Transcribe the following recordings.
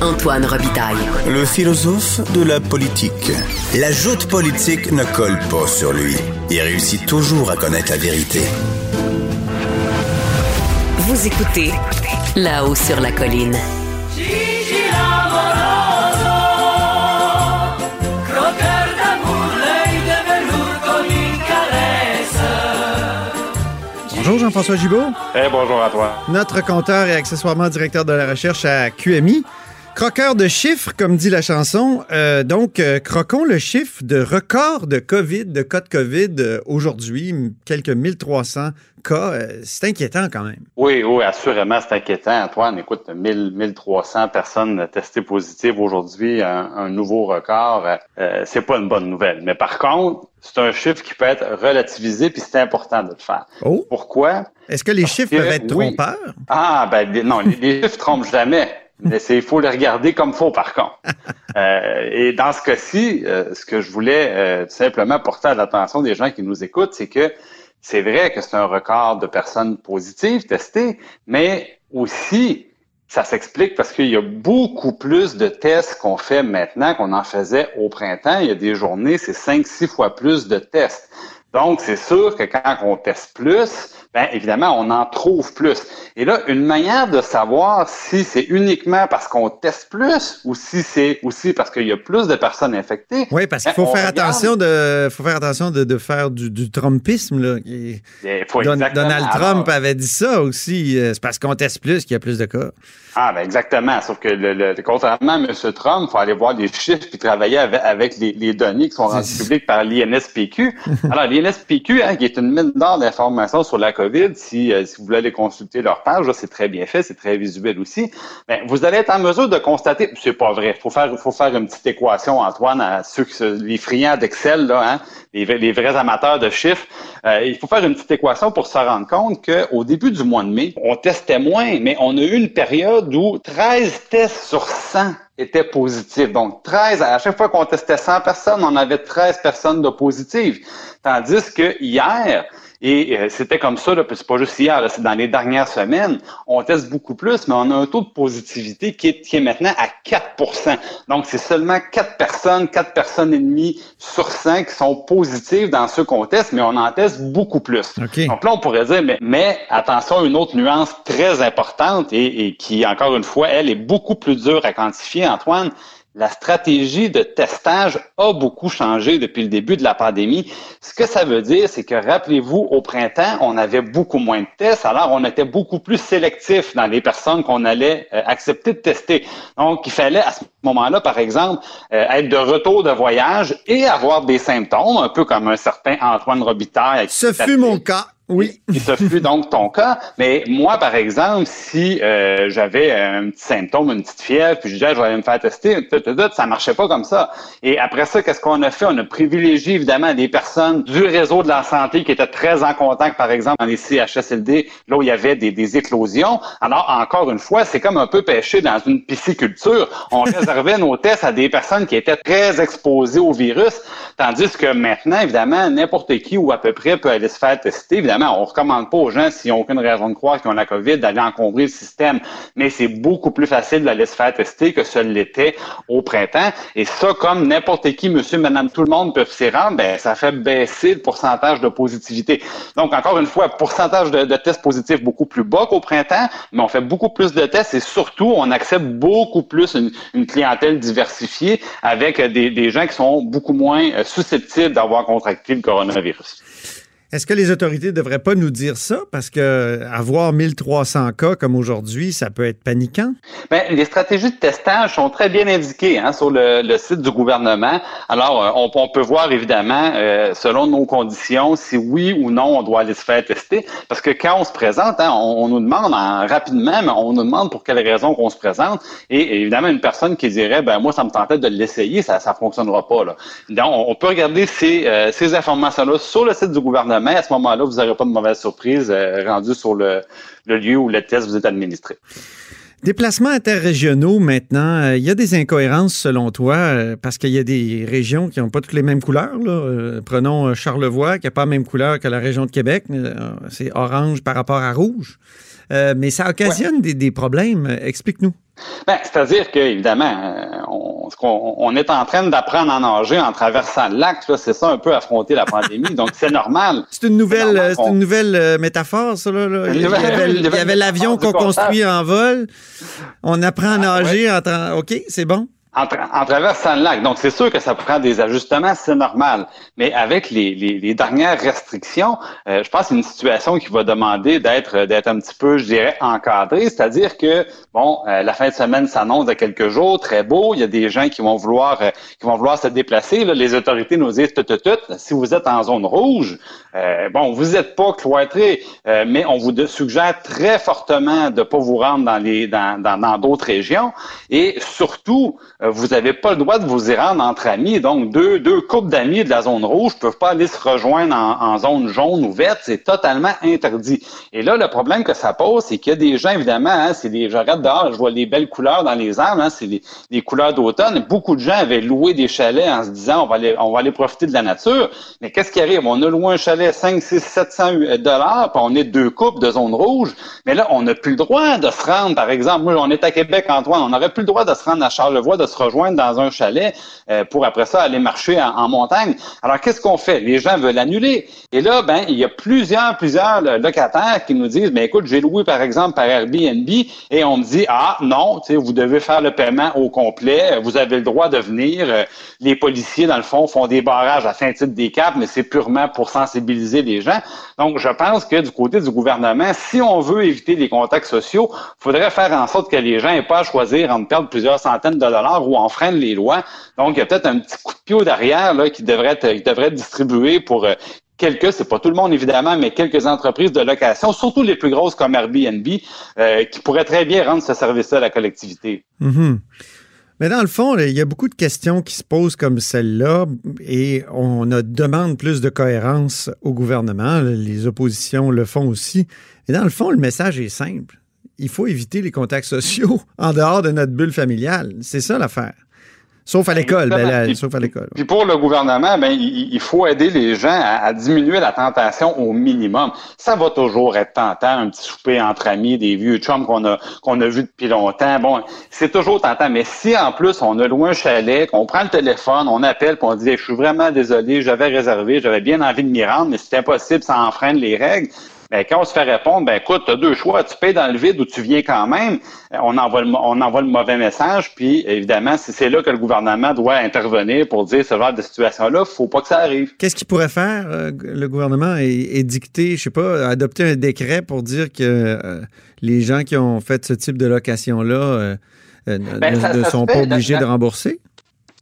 Antoine Robitaille. Le philosophe de la politique. La joute politique ne colle pas sur lui. Il réussit toujours à connaître la vérité. Vous écoutez là-haut sur la colline. Bonjour Jean-François Gibault. Eh, bonjour à toi. Notre compteur et accessoirement directeur de la recherche à QMI. Croqueur de chiffres, comme dit la chanson. Euh, donc, euh, croquons le chiffre de record de COVID, de cas de COVID euh, aujourd'hui, quelques 1300 cas. C'est inquiétant quand même. Oui, oui, assurément, c'est inquiétant. Antoine, écoute, 1000, 1300 personnes testées positives aujourd'hui, un, un, nouveau record. C'est pas une bonne nouvelle. Mais par contre, c'est un chiffre qui peut être relativisé, puis c'est important de le faire. Oh. Pourquoi? Est-ce que les Parce chiffres que, peuvent être oui. trompeurs? Ah, ben non, les, les chiffres trompent jamais. Mais il faut les regarder comme faut, par contre. Euh, et dans ce cas-ci, euh, ce que je voulais euh, simplement porter à l'attention des gens qui nous écoutent, c'est que c'est vrai que c'est un record de personnes positives testées, mais aussi, ça s'explique parce qu'il y a beaucoup plus de tests qu'on fait maintenant qu'on en faisait au printemps. Il y a des journées, c'est cinq, six fois plus de tests. Donc, c'est sûr que quand on teste plus, ben évidemment, on en trouve plus. Et là, une manière de savoir si c'est uniquement parce qu'on teste plus ou si c'est aussi parce qu'il y a plus de personnes infectées. Oui, parce qu'il ben, faut faire attention de, faut faire attention de, de faire du, du Trumpisme. Là. Il- Il faut Don- exactement- Donald Alors, Trump avait dit ça aussi. euh, C'est parce qu'on teste plus qu'il y a plus de cas. Ah, ben exactement. Sauf que le, le- contrairement à M. Trump, il faut aller voir les chiffres puis travailler avec, avec les, les données qui sont rendues publiques par l'INSPQ. Alors, l'INSPQ, hein, qui est une mine d'or d'informations sur la COVID, si, euh, vous voulez aller consulter leur page, c'est très bien fait, c'est très visuel aussi. Ben, vous allez être en mesure de constater, c'est pas vrai, faut faire, faut faire une petite équation, Antoine, à ceux qui, les friands d'Excel, hein, les, les vrais amateurs de chiffres. Euh, il faut faire une petite équation pour se rendre compte qu'au début du mois de mai, on testait moins, mais on a eu une période où 13 tests sur 100 étaient positifs. Donc, 13, à chaque fois qu'on testait 100 personnes, on avait 13 personnes de positives. Tandis que hier, et euh, c'était comme ça, là, puis c'est pas juste hier, c'est dans les dernières semaines, on teste beaucoup plus, mais on a un taux de positivité qui est, qui est maintenant à 4% Donc, c'est seulement 4 personnes, 4 personnes et demie sur 100 qui sont positives dans ceux qu'on teste, mais on en teste beaucoup plus. OK. Donc là, on pourrait dire, mais, mais attention, une autre nuance très importante et, et qui, encore une fois, elle est beaucoup plus dure à quantifier, Antoine. La stratégie de testage a beaucoup changé depuis le début de la pandémie. Ce que ça veut dire, c'est que rappelez-vous, au printemps, on avait beaucoup moins de tests, alors on était beaucoup plus sélectif dans les personnes qu'on allait euh, accepter de tester. Donc, il fallait à ce moment-là, par exemple, euh, être de retour de voyage et avoir des symptômes, un peu comme un certain Antoine Robitaille. Ce fut mon cas. Oui. Ce fut donc ton cas. Mais moi, par exemple, si euh, j'avais un petit symptôme, une petite fièvre, puis je disais, je vais aller me faire tester, tout, tout, tout, ça marchait pas comme ça. Et après ça, qu'est-ce qu'on a fait? On a privilégié évidemment des personnes du réseau de la santé qui étaient très en contact, par exemple, dans les CHSLD, là où il y avait des, des éclosions. Alors, encore une fois, c'est comme un peu pêcher dans une pisciculture. On réservait nos tests à des personnes qui étaient très exposées au virus, tandis que maintenant, évidemment, n'importe qui ou à peu près peut aller se faire tester. Évidemment, on recommande pas aux gens, s'ils n'ont aucune raison de croire qu'ils ont la COVID, d'aller encombrer le système. Mais c'est beaucoup plus facile d'aller se faire tester que ce l'était au printemps. Et ça, comme n'importe qui, monsieur, madame, tout le monde peuvent s'y rendre, ben, ça fait baisser le pourcentage de positivité. Donc, encore une fois, pourcentage de, tests positifs beaucoup plus bas qu'au printemps, mais on fait beaucoup plus de tests et surtout, on accepte beaucoup plus une, clientèle diversifiée avec des, des gens qui sont beaucoup moins euh, susceptibles d'avoir contracté le coronavirus. Est-ce que les autorités ne devraient pas nous dire ça? Parce que avoir 1300 cas comme aujourd'hui, ça peut être paniquant. Ben, les stratégies de testage sont très bien indiquées hein, sur le, site du gouvernement. Alors, euh, on, peut voir évidemment, euh, selon nos conditions, si oui ou non on doit aller se faire tester. Parce que quand on se présente, hein, on, nous demande en, rapidement, mais on nous demande pour quelles raisons qu'on se présente. Et, évidemment, une personne qui dirait, ben moi, ça me tentait de l'essayer, ça ne fonctionnera pas. Là. Donc, on, peut regarder ces, euh, ces informations-là sur le site du gouvernement. À ce moment-là, vous n'aurez pas de mauvaise surprise euh, rendue sur le, le lieu où le test vous est administré. Déplacements interrégionaux maintenant, il euh, y a des incohérences selon toi, euh, parce qu'il y a des régions qui n'ont pas toutes les mêmes couleurs. Là. Euh, prenons Charlevoix, qui n'a pas la même couleur que la région de Québec. C'est orange par rapport à rouge. Mais ça occasionne ouais. des, des, problèmes. Explique-nous. Ben, c'est-à-dire que évidemment, euh, on, on, est en train d'apprendre à nager en traversant le lac. C'est ça un peu affronter la pandémie. donc c'est normal. C'est une nouvelle, c'est une nouvelle euh, métaphore, ça. Là, Il, y avait, l'avion qu'on construit en vol. On apprend à ah, nager. en OK, c'est bon en, traversant le lac. Donc, c'est sûr que ça prend des ajustements, c'est normal. Mais avec les, les, dernières restrictions, euh, je pense que c'est une situation qui va demander d'être d'être un petit peu, je dirais, encadrée. C'est-à-dire que, bon, euh, la fin de semaine s'annonce de quelques jours, très beau. Il y a des gens qui vont vouloir euh, qui vont vouloir se déplacer. Là. Les autorités nous disent tout, tout, tout. Si vous êtes en zone rouge, bon, vous n'êtes pas cloîtré, mais on vous suggère très fortement de pas vous rendre dans les dans dans d'autres régions. Et surtout, euh, vous n'avez pas le droit de vous y rendre entre amis. Donc, deux, deux couples d'amis de la zone rouge ne peuvent pas aller se rejoindre en, zone jaune ou verte. C'est totalement interdit. Et là, le problème que ça pose, c'est qu'il y a des gens, évidemment, hein, c'est des, je regarde dehors, je vois les belles couleurs dans les arbres, hein, c'est les, couleurs d'automne. Beaucoup de gens avaient loué des chalets en se disant, on va aller, on va aller profiter de la nature. Mais qu'est-ce qui arrive? On a loué un chalet 5, 6, 700 dollars, puis on est deux couples de zone rouge. Mais là, on n'a plus le droit de se rendre, par exemple, moi, on est à Québec, Antoine, on n'aurait plus le droit de se rendre à Charlevoix, se rejoindre dans un chalet euh, pour après ça aller marcher en, montagne. Alors, qu'est-ce qu'on fait? Les gens veulent annuler. Et là, ben, il y a plusieurs, plusieurs locataires qui nous disent, ben, écoute, j'ai loué, par exemple, par Airbnb et on me dit, ah, non, vous devez faire le paiement au complet. Vous avez le droit de venir. Euh, les policiers, dans le fond, font des barrages à Saint-Tite des Caps, mais c'est purement pour sensibiliser les gens. Donc, je pense que du côté du gouvernement, si on veut éviter les contacts sociaux, il faudrait faire en sorte que les gens n'aient pas à choisir entre perdre plusieurs centaines de dollars ou en freine les lois. Donc, il y a peut-être un petit coup de pied derrière là, qui devrait être, devrait être distribué pour euh, quelques, c'est pas tout le monde évidemment, mais quelques entreprises de location, surtout les plus grosses comme Airbnb, euh, qui pourraient très bien rendre ce service-là à la collectivité. Mm-hmm. Mais dans le fond, il y a beaucoup de questions qui se posent comme celle-là et on demande plus de cohérence au gouvernement. Les oppositions le font aussi. Et dans le fond, le message est simple. Il faut éviter les contacts sociaux en dehors de notre bulle familiale. C'est ça l'affaire. Sauf à l'école, ben, sauf à l'école. Puis pour le gouvernement, ben, il, faut aider les gens à, diminuer la tentation au minimum. Ça va toujours être tentant, un petit souper entre amis, des vieux chums qu'on a qu'on a vus depuis longtemps. Bon, c'est toujours tentant. Mais si en plus on a loin un chalet, qu'on prend le téléphone, on appelle, puis on dit, je suis vraiment désolé, j'avais réservé, j'avais bien envie de m'y rendre, mais c'est impossible, ça enfreine les règles. Ben, quand on se fait répondre, ben écoute, tu as deux choix, tu payes dans le vide ou tu viens quand même, on envoie le, on envoie le mauvais message, puis évidemment, c'est là que le gouvernement doit intervenir pour dire ce genre de situation-là, faut pas que ça arrive. Qu'est-ce qu'il pourrait faire, euh, le gouvernement, et, dicter, je sais pas, adopter un décret pour dire que euh, les gens qui ont fait ce type de location-là euh, ben, ne, sont pas obligés de rembourser?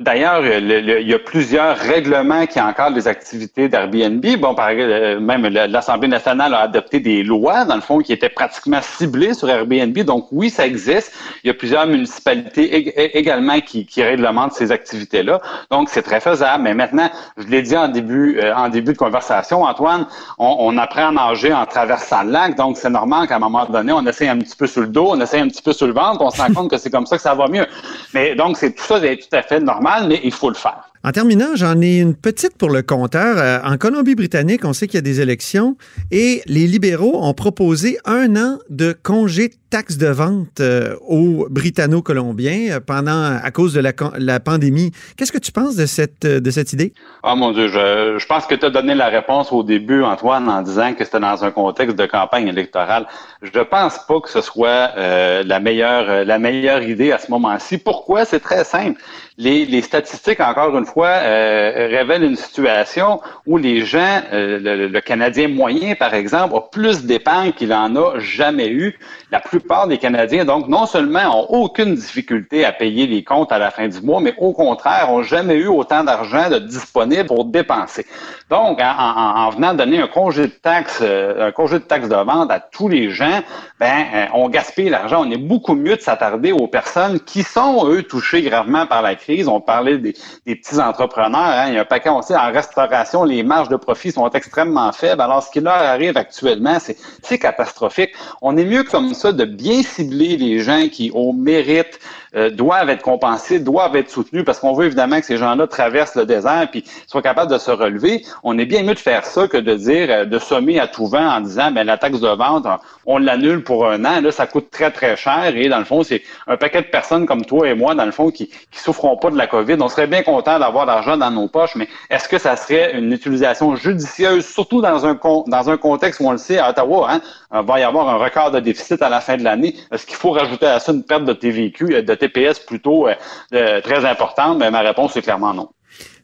D'ailleurs, il y a plusieurs règlements qui encadrent les activités d'Airbnb. Bon, par exemple, même l'Assemblée nationale a adopté des lois, dans le fond, qui étaient pratiquement ciblées sur Airbnb. Donc, oui, ça existe. Il y a plusieurs municipalités également qui, réglementent ces activités-là. Donc, c'est très faisable. Mais maintenant, je l'ai dit en début, euh, en début de conversation, Antoine, on, apprend à nager en traversant le lac. Donc, c'est normal qu'à un moment donné, on essaye un petit peu sur le dos, on essaye un petit peu sur le ventre, on se rend compte que c'est comme ça que ça va mieux. Mais donc, c'est tout ça, c'est tout à fait normal mais il faut le faire. En terminant, j'en ai une petite pour le compteur. Euh, en Colombie-Britannique, on sait qu'il y a des élections et les libéraux ont proposé un an de congé de taxe de vente euh, aux Britanno-Colombiens euh, pendant à cause de la, pandémie. Qu'est-ce que tu penses de cette, de cette idée? Ah mon Dieu, je, je pense que tu as donné la réponse au début, Antoine, en disant que c'était dans un contexte de campagne électorale. Je ne pense pas que ce soit la, meilleure, la meilleure idée à ce moment-ci. Pourquoi? C'est très simple. Les, les statistiques, encore une fois, euh, révèle une situation où les gens, euh, le, Canadien moyen, par exemple, a plus d'épargne qu'il en a jamais eu. La plupart des Canadiens, donc, non seulement ont aucune difficulté à payer les comptes à la fin du mois, mais au contraire, ont jamais eu autant d'argent disponible pour dépenser. Donc, en, venant donner un congé de taxe, euh, un congé de taxe de vente à tous les gens, ben, on gaspille l'argent. On est beaucoup mieux de s'attarder aux personnes qui sont, eux, touchées gravement par la crise. On parlait des petits entrepreneurs. Hein. Il y a un paquet, aussi en restauration, les marges de profit sont extrêmement faibles. Alors, ce qui leur arrive actuellement, c'est catastrophique. On est mieux comme ça de bien cibler les gens qui, au mérite, euh, doivent être compensés, doivent être soutenus parce qu'on veut évidemment que ces gens-là traversent le désert puis soient capables de se relever. On est bien mieux de faire ça que de dire, euh, de sommer à tout vent en disant, ben la taxe de vente, on l'annule pour un an. Là, ça coûte très très cher et dans le fond, c'est un paquet de personnes comme toi et moi, dans le fond, qui qui souffront pas de la COVID. On serait bien content d'avoir l'argent dans nos poches, mais est-ce que ça serait une utilisation judicieuse, surtout dans un dans un contexte où on le sait à Ottawa, hein, il va y avoir un record de déficit à la fin de l'année? Est-ce qu'il faut rajouter à ça une perte de TVQ, euh, de TPS plutôt euh, très importante? Mais ma réponse est clairement non.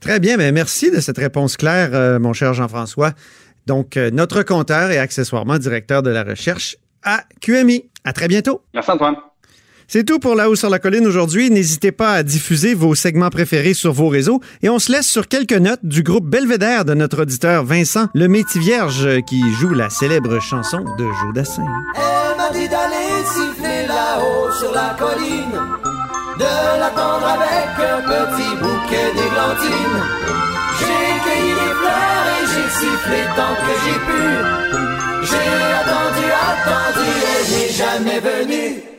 Très bien, mais merci de cette réponse claire, euh, mon cher Jean-François. Donc, notre compteur et accessoirement directeur de la recherche à QMI. À très bientôt. Merci Antoine. C'est tout pour La Haut sur la Colline aujourd'hui. N'hésitez pas à diffuser vos segments préférés sur vos réseaux. Et on se laisse sur quelques notes du groupe Belvédère de notre auditeur Vincent Le Métis Vierge qui joue la célèbre chanson de Jodassin. Elle m'a dit d'aller siffler là-haut sur la colline, de l'attendre avec un petit bouquet d'églantines. J'ai cueilli les fleurs et j'ai sifflé tant que j'ai pu. J'ai attendu, attendu, elle n'est jamais venue.